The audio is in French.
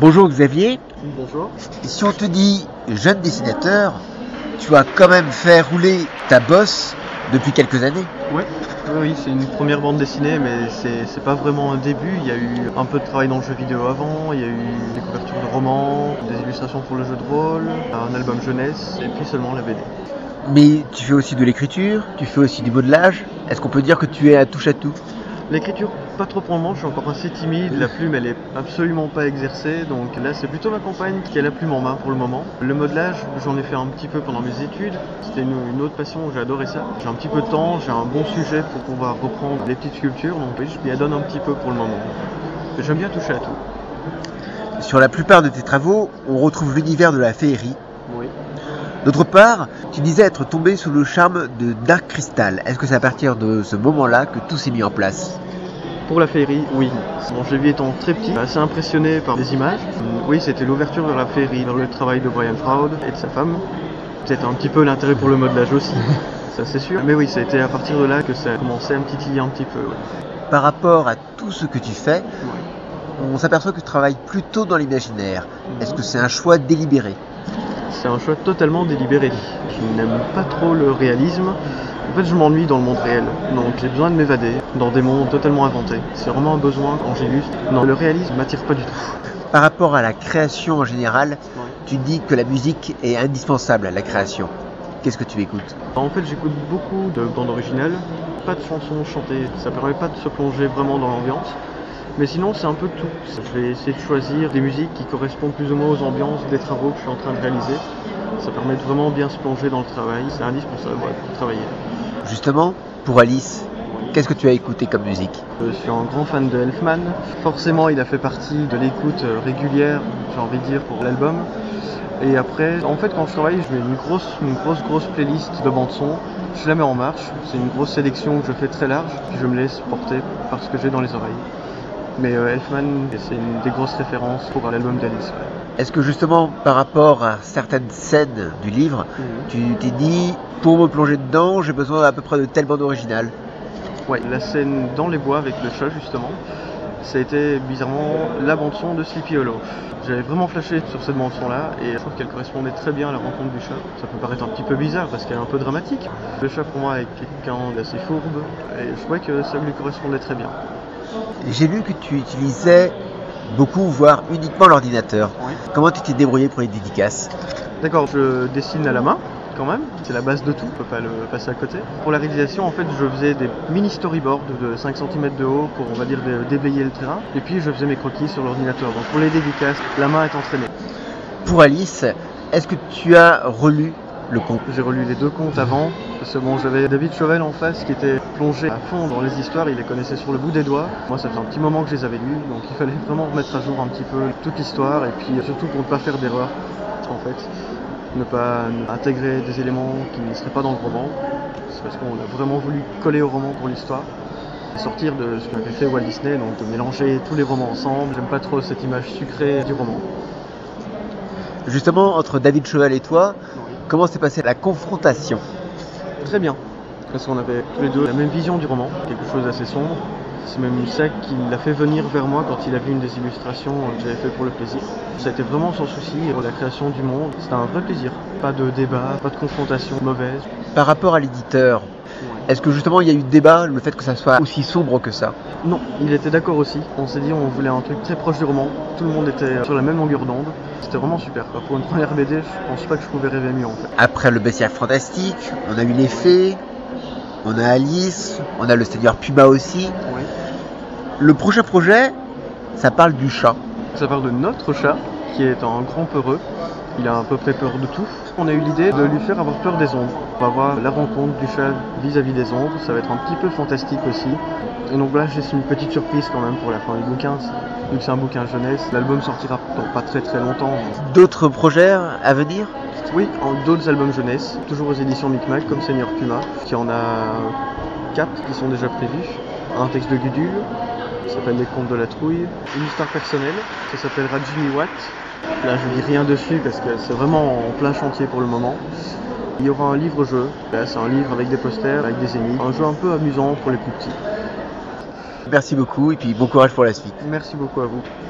Bonjour Xavier. Bonjour. Si on te dit jeune dessinateur, tu as quand même fait rouler ta bosse depuis quelques années. Ouais. Oui, oui, c'est une première bande dessinée, mais c'est pas vraiment un début. Il y a eu un peu de travail dans le jeu vidéo avant, il y a eu des couvertures de romans, des illustrations pour le jeu de rôle, un album jeunesse, et puis seulement la BD. Mais tu fais aussi de l'écriture, tu fais aussi du modelage. Est-ce qu'on peut dire que tu es à touche à tout L'écriture, pas trop pour le moment, je suis encore assez timide, la plume elle est absolument pas exercée, donc là c'est plutôt ma compagne qui a la plume en main pour le moment. Le modelage, j'en ai fait un petit peu pendant mes études, c'était une, une autre passion, j'ai adoré ça. J'ai un petit peu de temps, j'ai un bon sujet pour pouvoir reprendre les petites sculptures, donc je m'y adonne un petit peu pour le moment. J'aime bien toucher à tout. Sur la plupart de tes travaux, on retrouve l'univers de la féerie. Oui. D'autre part, tu disais être tombé sous le charme de Dark Crystal. Est-ce que c'est à partir de ce moment-là que tout s'est mis en place? Pour la féerie, oui. L'ai vu étant très petit, assez impressionné par les images. Oui, c'était l'ouverture vers la féerie, vers le travail de Brian Froud et de sa femme. C'était un petit peu l'intérêt pour le modelage aussi, ça c'est sûr. Mais oui, ça a été à partir de là que ça a commencé à me titiller un petit peu. ouais. Par rapport à tout ce que tu fais, Ouais. on s'aperçoit que tu travailles plutôt dans l'imaginaire. Est-ce que c'est un choix délibéré? C'est un choix totalement délibéré. Je n'aime pas trop le réalisme. En fait, je m'ennuie dans le monde réel. Donc, j'ai besoin de m'évader dans des mondes totalement inventés. C'est vraiment un besoin quand j'illustre. Non, le réalisme m'attire pas du tout. Par rapport à la création en général, tu dis que la musique est indispensable à la création. Qu'est-ce que tu écoutes? En fait, j'écoute beaucoup de bandes originales. Pas de chansons chantées. Ça permet pas de se plonger vraiment dans l'ambiance. Mais sinon, c'est un peu tout. Je vais essayer de choisir des musiques qui correspondent plus ou moins aux ambiances des travaux que je suis en train de réaliser. Ça permet de vraiment bien se plonger dans le travail. C'est indispensable ouais, pour travailler. Justement, pour Alice, qu'est-ce que tu as écouté comme musique? Je suis un grand fan de Elfman. Forcément, il a fait partie de l'écoute euh, régulière, j'ai envie de dire, pour l'album. Et après, en fait, quand je travaille, je mets une grosse, une grosse, grosse playlist de bandes son. Je la mets en marche. C'est une grosse sélection que je fais très large. Puis je me laisse porter par ce que j'ai dans les oreilles. Mais euh, Elfman, c'est une des grosses références pour l'album d'Alice. ouais. Est-ce que justement, par rapport à certaines scènes du livre, tu t'es dit, pour me plonger dedans, j'ai besoin à peu près de telle bande originale? Ouais, la scène dans les bois avec le chat justement, ça a été bizarrement la bande son de Sleepy Hollow. J'avais vraiment flashé sur cette bande son là et je trouve qu'elle correspondait très bien à la rencontre du chat. Ça peut paraître un petit peu bizarre parce qu'elle est un peu dramatique. Le chat pour moi est quelqu'un d'assez fourbe et je trouvais que ça lui correspondait très bien. J'ai lu que tu utilisais beaucoup, voire uniquement l'ordinateur. Oui. Comment tu t'es débrouillé pour les dédicaces? D'accord, je dessine à la main quand même, c'est la base de tout, on peut pas le passer à côté. Pour la réalisation, en fait, je faisais des mini storyboards de 5 cm de haut pour, on va dire, dé- déblayer le terrain. Et puis, je faisais mes croquis sur l'ordinateur. Donc, pour les dédicaces, la main est entraînée. Pour Alice, est-ce que tu as relu le conte? J'ai relu les deux contes avant, parce que bon, j'avais David Chauvel en face qui était plongé à fond dans les histoires, il les connaissait sur le bout des doigts. Moi, ça fait un petit moment que je les avais lus, donc il fallait vraiment remettre à jour un petit peu toute l'histoire, et puis surtout pour ne pas faire d'erreur, en fait. Ne pas intégrer des éléments qui ne seraient pas dans le roman. C'est parce qu'on a vraiment voulu coller au roman pour l'histoire. Sortir de ce qu'avait fait Walt Disney, donc de mélanger tous les romans ensemble. J'aime pas trop cette image sucrée du roman. Justement, entre David Cheval et toi, comment s'est passée la confrontation? Très bien. Parce qu'on avait tous les deux la même vision du roman, quelque chose d'assez sombre. C'est même ça qui l'a fait venir vers moi quand il a vu une des illustrations que j'avais fait pour le plaisir. Ça a été vraiment son souci pour la création du monde. C'était un vrai plaisir. Pas de débat, pas de confrontation mauvaise. Par rapport à l'éditeur, est-ce que justement il y a eu débat, le fait que ça soit aussi sombre que ça? Non, il était d'accord aussi. On s'est dit on voulait un truc très proche du roman. Tout le monde était sur la même longueur d'onde. C'était vraiment super. quoi. Pour une première BD, je pense pas que je pouvais rêver mieux en fait. Après le bestiaire fantastique, on a eu les fées, on a Alice, on a le Seigneur Puma aussi. Oui. Le prochain projet, ça parle du chat. Ça parle de notre chat, qui est un grand peureux. Il a à peu près peur de tout. On a eu l'idée de lui faire avoir peur des ombres. On va voir la rencontre du chat vis-à-vis des ombres. Ça va être un petit peu fantastique aussi. Et donc là, j'ai une petite surprise quand même pour la fin du bouquin. Vu que c'est un bouquin jeunesse, l'album sortira dans pas très très longtemps. D'autres projets à venir? Oui, d'autres albums jeunesse, toujours aux éditions Micmac, comme Seigneur Puma, qui en a quatre qui sont déjà prévus. Un texte de Gudule, ça s'appelle Les Contes de la Trouille. Une histoire personnelle, ça s'appellera Jimmy Watt. Là, je dis rien dessus parce que c'est vraiment en plein chantier pour le moment. Il y aura un livre-jeu. C'est un livre avec des posters, avec des énigmes. Un jeu un peu amusant pour les plus petits. Merci beaucoup et puis bon courage pour la suite. Merci beaucoup à vous.